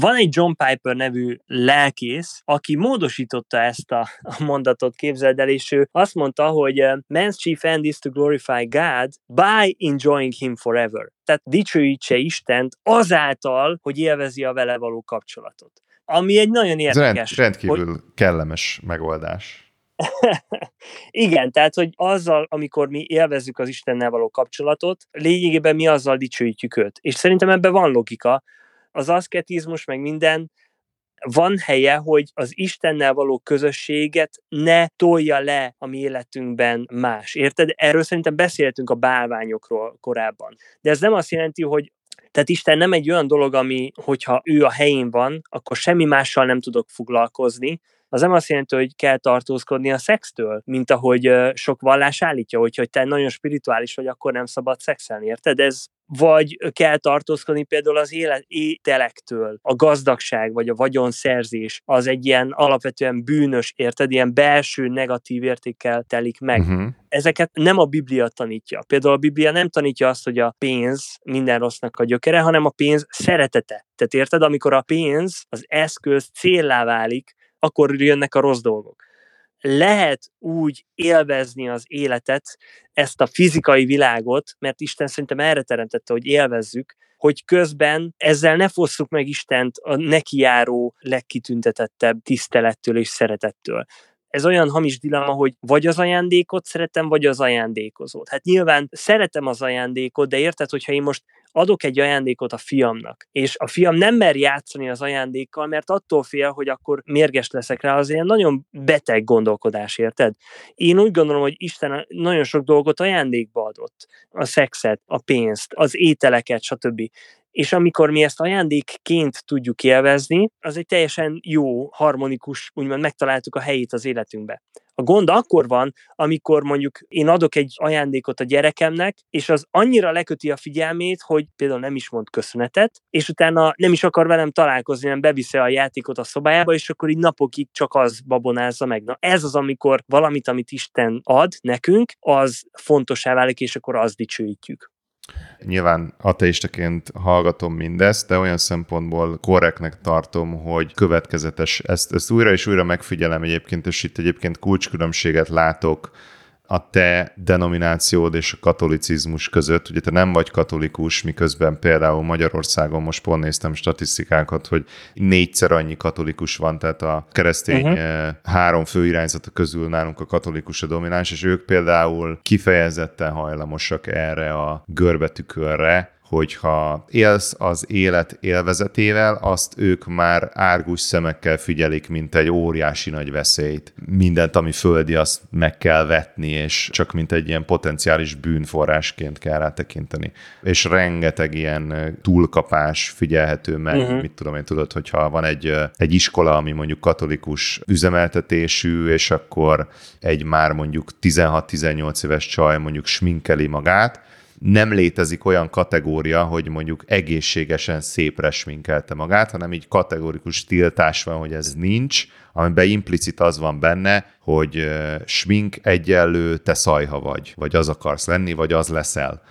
van egy John Piper nevű lelkész, aki módosította ezt a, a mondatot, képzeld el, és ő azt mondta, hogy uh, man's chief end is to glorify God by enjoying him forever. Tehát dicsőítse Istent azáltal, hogy élvezi a vele való kapcsolatot. Ami egy nagyon érdekes. Ez rend, rendkívül hogy, kellemes megoldás. Igen, tehát, hogy azzal, amikor mi élvezzük az Istennel való kapcsolatot, lényegében mi azzal dicsőítjük őt. És szerintem ebben van logika. Az aszketizmus, meg minden, van helye, hogy az Istennel való közösséget ne tolja le a mi életünkben más. Érted? Erről szerintem beszéltünk a bálványokról korábban. De ez nem azt jelenti, hogy tehát Isten nem egy olyan dolog, ami, hogyha ő a helyén van, akkor semmi mással nem tudok foglalkozni, az nem azt jelenti, hogy kell tartózkodni a szextől, mint ahogy sok vallás állítja, hogy, hogy te nagyon spirituális vagy, akkor nem szabad szexelni, érted? Ez vagy kell tartózkodni például az élet, ételektől, a gazdagság vagy a vagyonszerzés az egy ilyen alapvetően bűnös, érted, ilyen belső negatív értékkel telik meg. Uh-huh. Ezeket nem a Biblia tanítja. Például a Biblia nem tanítja azt, hogy a pénz minden rossznak a gyökere, hanem a pénz szeretete. Tehát érted, amikor a pénz, az eszköz céllá válik, akkor jönnek a rossz dolgok. Lehet úgy élvezni az életet, ezt a fizikai világot, mert Isten szerintem erre teremtette, hogy élvezzük, hogy közben ezzel ne fosszuk meg Istent a nekijáró legkitüntetettebb tisztelettől és szeretettől ez olyan hamis dilemma, hogy vagy az ajándékot szeretem, vagy az ajándékozót. Hát nyilván szeretem az ajándékot, de érted, hogyha én most adok egy ajándékot a fiamnak, és a fiam nem mer játszani az ajándékkal, mert attól fél, hogy akkor mérges leszek rá, az ilyen nagyon beteg gondolkodás, érted? Én úgy gondolom, hogy Isten nagyon sok dolgot ajándékba adott. A szexet, a pénzt, az ételeket, stb és amikor mi ezt ajándékként tudjuk élvezni, az egy teljesen jó, harmonikus, úgymond megtaláltuk a helyét az életünkbe. A gond akkor van, amikor mondjuk én adok egy ajándékot a gyerekemnek, és az annyira leköti a figyelmét, hogy például nem is mond köszönetet, és utána nem is akar velem találkozni, nem beviszi a játékot a szobájába, és akkor így napokig csak az babonázza meg. Na ez az, amikor valamit, amit Isten ad nekünk, az fontosá válik, és akkor azt dicsőítjük. Nyilván ateistaként hallgatom mindezt, de olyan szempontból korrektnek tartom, hogy következetes. Ezt, ezt újra és újra megfigyelem egyébként, és itt egyébként kulcskülönbséget látok a te denominációd és a katolicizmus között. Ugye te nem vagy katolikus, miközben például Magyarországon most pont néztem statisztikákat, hogy négyszer annyi katolikus van, tehát a keresztény uh-huh. három fő irányzata közül nálunk a katolikus a domináns, és ők például kifejezetten hajlamosak erre a görbetükörre, hogyha élsz az élet élvezetével, azt ők már árgus szemekkel figyelik, mint egy óriási nagy veszélyt. Mindent, ami földi, azt meg kell vetni, és csak mint egy ilyen potenciális bűnforrásként kell rá tekinteni. És rengeteg ilyen túlkapás figyelhető meg, uh-huh. mit tudom én, tudod, hogyha van egy, egy iskola, ami mondjuk katolikus üzemeltetésű, és akkor egy már mondjuk 16-18 éves csaj mondjuk sminkeli magát, nem létezik olyan kategória, hogy mondjuk egészségesen szépre sminkelte magát, hanem így kategórikus tiltás van, hogy ez nincs, amiben implicit az van benne, hogy smink egyenlő, te szajha vagy, vagy az akarsz lenni, vagy az leszel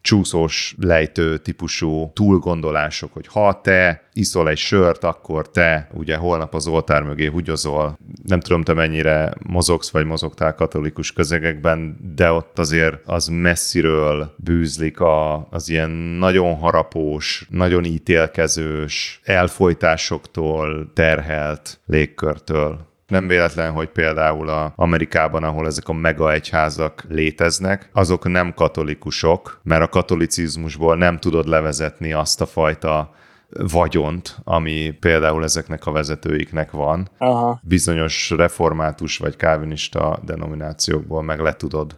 csúszós lejtő típusú túlgondolások, hogy ha te iszol egy sört, akkor te ugye holnap az oltár mögé húgyozol. Nem tudom, te mennyire mozogsz, vagy mozogtál katolikus közegekben, de ott azért az messziről bűzlik a, az ilyen nagyon harapós, nagyon ítélkezős, elfolytásoktól terhelt légkörtől. Nem véletlen, hogy például a Amerikában, ahol ezek a mega egyházak léteznek, azok nem katolikusok, mert a katolicizmusból nem tudod levezetni azt a fajta vagyont, ami például ezeknek a vezetőiknek van. Aha. Bizonyos református vagy kávinista denominációkból meg le tudod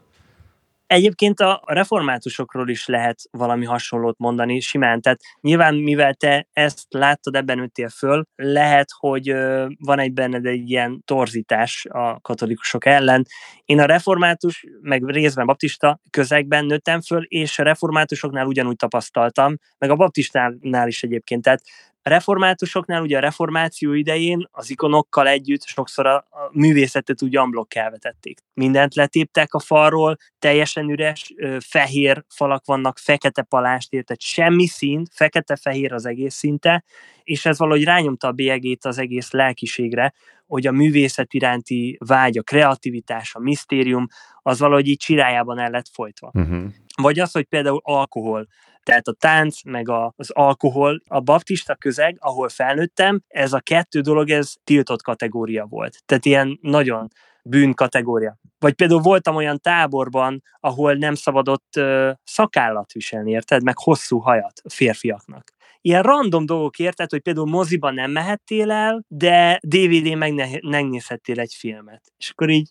Egyébként a reformátusokról is lehet valami hasonlót mondani simán, tehát nyilván mivel te ezt láttad, ebben nőttél föl, lehet, hogy van egy benned egy ilyen torzítás a katolikusok ellen. Én a református, meg részben baptista közegben nőttem föl, és a reformátusoknál ugyanúgy tapasztaltam, meg a baptistánál is egyébként, tehát reformátusoknál ugye a reformáció idején az ikonokkal együtt sokszor a, a művészetet úgy amblok elvetették. Mindent letéptek a falról, teljesen üres, fehér falak vannak, fekete palást érted, semmi szín, fekete-fehér az egész szinte, és ez valahogy rányomta a bélyegét az egész lelkiségre, hogy a művészet iránti vágy, a kreativitás, a misztérium, az valahogy így csirájában el lett folytva. Uh-huh. Vagy az, hogy például alkohol. Tehát a tánc, meg a, az alkohol, a baptista közeg, ahol felnőttem, ez a kettő dolog, ez tiltott kategória volt. Tehát ilyen nagyon bűn kategória. Vagy például voltam olyan táborban, ahol nem szabadott uh, szakállat viselni, érted? Meg hosszú hajat a férfiaknak. Ilyen random dolgok érted, hogy például moziban nem mehettél el, de DVD-n megnézhettél egy filmet. És akkor így,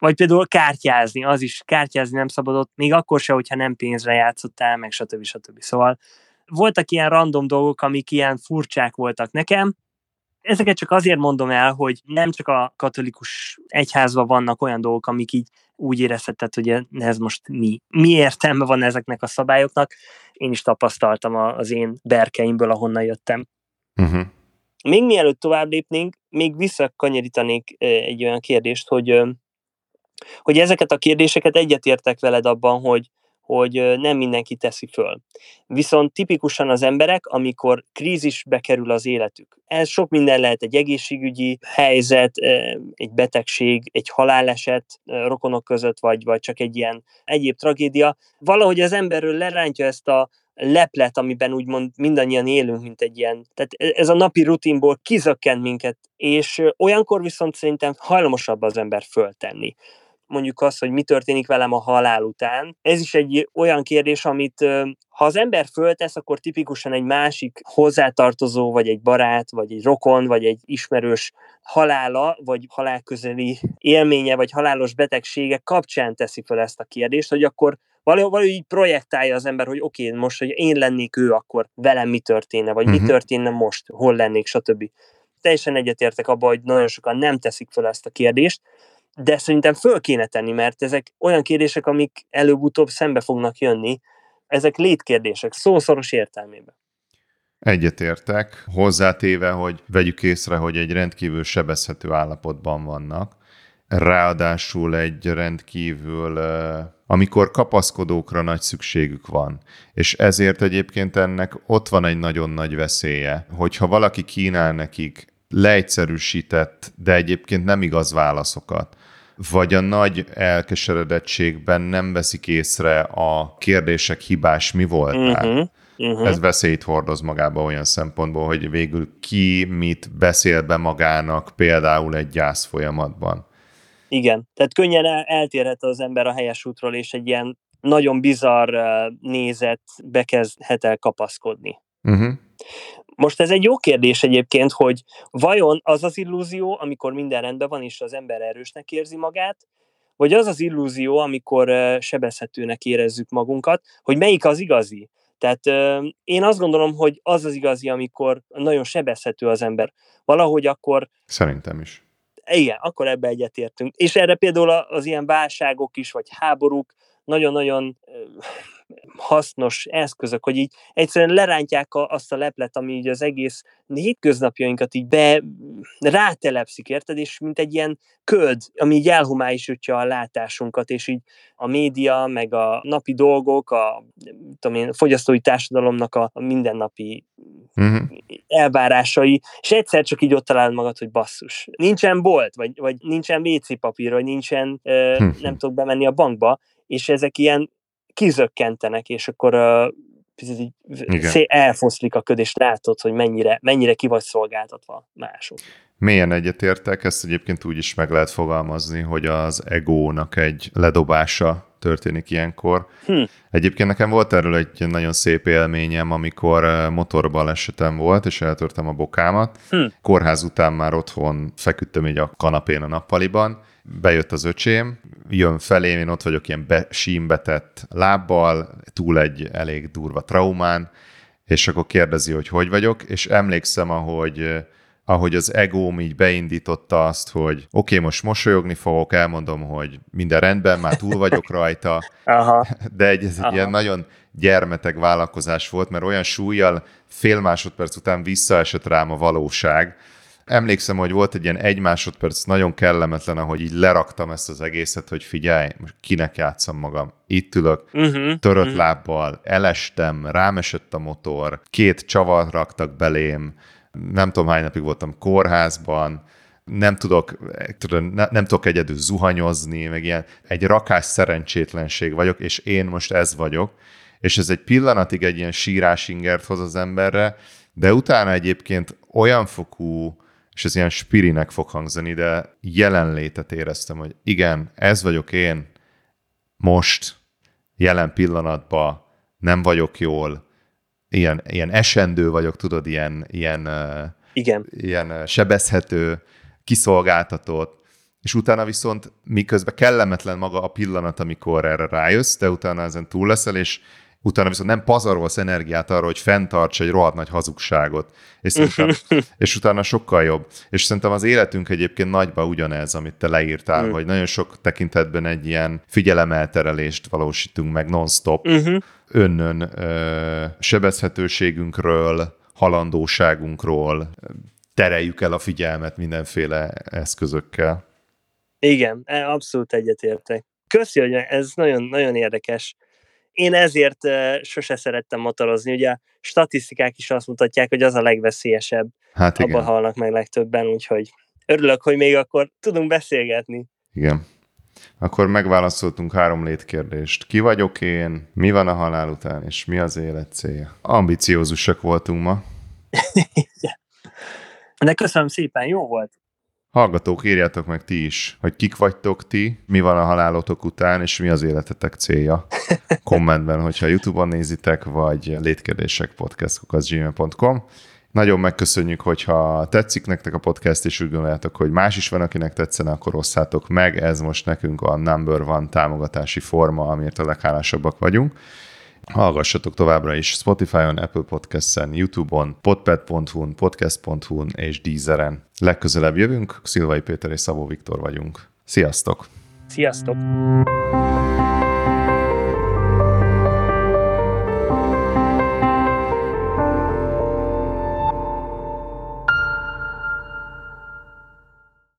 vagy például kártyázni, az is kártyázni nem szabadott, még akkor se, hogyha nem pénzre játszottál, meg stb. stb. Szóval voltak ilyen random dolgok, amik ilyen furcsák voltak nekem, Ezeket csak azért mondom el, hogy nem csak a katolikus egyházban vannak olyan dolgok, amik így úgy érezheted, hogy ez most mi. Mi értelme van ezeknek a szabályoknak? Én is tapasztaltam az én berkeimből, ahonnan jöttem. Uh-huh. Még mielőtt tovább lépnénk, még visszakanyarítanék egy olyan kérdést, hogy, hogy ezeket a kérdéseket egyetértek veled abban, hogy, hogy nem mindenki teszi föl. Viszont tipikusan az emberek, amikor krízisbe kerül az életük, ez sok minden lehet egy egészségügyi helyzet, egy betegség, egy haláleset rokonok között, vagy, vagy csak egy ilyen egyéb tragédia, valahogy az emberről lerántja ezt a leplet, amiben úgymond mindannyian élünk, mint egy ilyen, tehát e, ez a napi rutinból kizökkent minket, és olyankor viszont szerintem hajlamosabb az ember föltenni mondjuk azt, hogy mi történik velem a halál után. Ez is egy olyan kérdés, amit ha az ember föltesz, akkor tipikusan egy másik hozzátartozó, vagy egy barát, vagy egy rokon, vagy egy ismerős halála, vagy halálközeli élménye, vagy halálos betegsége kapcsán teszi fel ezt a kérdést, hogy akkor valahogy így projektálja az ember, hogy oké, okay, most, hogy én lennék ő, akkor velem mi történne, vagy uh-huh. mi mhm. történne most, hol lennék, stb. Teljesen egyetértek abban, hogy nagyon sokan nem teszik fel ezt a kérdést, de szerintem föl kéne tenni, mert ezek olyan kérdések, amik előbb-utóbb szembe fognak jönni, ezek létkérdések, szószoros értelmében. Egyetértek, hozzátéve, hogy vegyük észre, hogy egy rendkívül sebezhető állapotban vannak, ráadásul egy rendkívül, amikor kapaszkodókra nagy szükségük van. És ezért egyébként ennek ott van egy nagyon nagy veszélye, hogyha valaki kínál nekik leegyszerűsített, de egyébként nem igaz válaszokat, vagy a nagy elkeseredettségben nem veszik észre a kérdések hibás mi voltál. Uh-huh. Uh-huh. Ez veszélyt hordoz magába olyan szempontból, hogy végül ki mit beszél be magának például egy gyász folyamatban. Igen, tehát könnyen eltérhet az ember a helyes útról, és egy ilyen nagyon bizarr nézet bekezdhet el kapaszkodni. Uh-huh. Most ez egy jó kérdés egyébként, hogy vajon az az illúzió, amikor minden rendben van, és az ember erősnek érzi magát, vagy az az illúzió, amikor sebezhetőnek érezzük magunkat, hogy melyik az igazi. Tehát én azt gondolom, hogy az az igazi, amikor nagyon sebezhető az ember. Valahogy akkor... Szerintem is. Igen, akkor ebbe egyetértünk. És erre például az ilyen válságok is, vagy háborúk nagyon-nagyon hasznos eszközök, hogy így egyszerűen lerántják a, azt a leplet, ami így az egész hétköznapjainkat így be rátelepszik, érted? És mint egy ilyen köd, ami így elhomályosítja a látásunkat, és így a média, meg a napi dolgok, a, tudom én, a fogyasztói társadalomnak a, a mindennapi uh-huh. elvárásai, és egyszer csak így ott találod magad, hogy basszus. Nincsen bolt, vagy, vagy nincsen WC papír, vagy nincsen, uh, uh-huh. nem tudok bemenni a bankba, és ezek ilyen kizökkentenek, és akkor uh, elfoszlik a köd, és látod, hogy mennyire, mennyire ki vagy szolgáltatva mások. Mélyen egyetértek, ezt egyébként úgy is meg lehet fogalmazni, hogy az egónak egy ledobása történik ilyenkor. Hm. Egyébként nekem volt erről egy nagyon szép élményem, amikor motorbalesetem volt, és eltörtem a bokámat. Hm. Kórház után már otthon feküdtem így a kanapén a nappaliban, bejött az öcsém, jön felém, én ott vagyok ilyen be, símbetett lábbal, túl egy elég durva traumán, és akkor kérdezi, hogy hogy vagyok, és emlékszem, ahogy ahogy az egóm így beindította azt, hogy oké, okay, most mosolyogni fogok, elmondom, hogy minden rendben, már túl vagyok rajta, Aha. de egy, ez egy Aha. ilyen nagyon gyermeteg vállalkozás volt, mert olyan súlyjal fél másodperc után visszaesett rám a valóság, emlékszem, hogy volt egy ilyen egy másodperc nagyon kellemetlen, ahogy így leraktam ezt az egészet, hogy figyelj, most kinek játszom magam. Itt ülök, uh-huh, törött uh-huh. lábbal, elestem, rámesett a motor, két csavar raktak belém, nem tudom hány napig voltam kórházban, nem tudok, tudom, ne, nem tudok egyedül zuhanyozni, meg ilyen egy rakás szerencsétlenség vagyok, és én most ez vagyok, és ez egy pillanatig egy ilyen sírás ingert hoz az emberre, de utána egyébként olyan fokú és ez ilyen spirinek fog hangzani, de jelenlétet éreztem, hogy igen, ez vagyok én, most, jelen pillanatban, nem vagyok jól, ilyen, ilyen esendő vagyok, tudod, ilyen, ilyen, igen. ilyen sebezhető, kiszolgáltatott, és utána viszont miközben kellemetlen maga a pillanat, amikor erre rájössz, de utána ezen túl leszel, és utána viszont nem pazarolsz energiát arra, hogy fenntarts egy rohadt nagy hazugságot, és, szerintem, és utána sokkal jobb. És szerintem az életünk egyébként nagyban ugyanez, amit te leírtál, mm. hogy nagyon sok tekintetben egy ilyen figyelemelterelést valósítunk meg non-stop, uh-huh. önnön ö, sebezhetőségünkről, halandóságunkról, tereljük el a figyelmet mindenféle eszközökkel. Igen, e, abszolút egyetértek. Köszi, hogy ez nagyon, nagyon érdekes. Én ezért sose szerettem motorozni. Ugye a statisztikák is azt mutatják, hogy az a legveszélyesebb. Hát igen. Abban halnak meg legtöbben, úgyhogy örülök, hogy még akkor tudunk beszélgetni. Igen. Akkor megválaszoltunk három létkérdést. Ki vagyok én, mi van a halál után, és mi az élet célja? Ambiciózusak voltunk ma. De köszönöm szépen, jó volt. Hallgatók, írjátok meg ti is, hogy kik vagytok ti, mi van a halálotok után, és mi az életetek célja. Kommentben, hogyha YouTube-on nézitek, vagy létkérdések podcast.gmail.com. Nagyon megköszönjük, hogyha tetszik nektek a podcast, és úgy gondoljátok, hogy más is van, akinek tetszene, akkor osszátok meg. Ez most nekünk a number one támogatási forma, amiért a leghálásabbak vagyunk. Hallgassatok továbbra is Spotify-on, Apple Podcast-en, YouTube-on, podpad.hu-n, podcast.hu-n és Deezeren. Legközelebb jövünk, Szilvai Péter és Szabó Viktor vagyunk. Sziasztok! Sziasztok!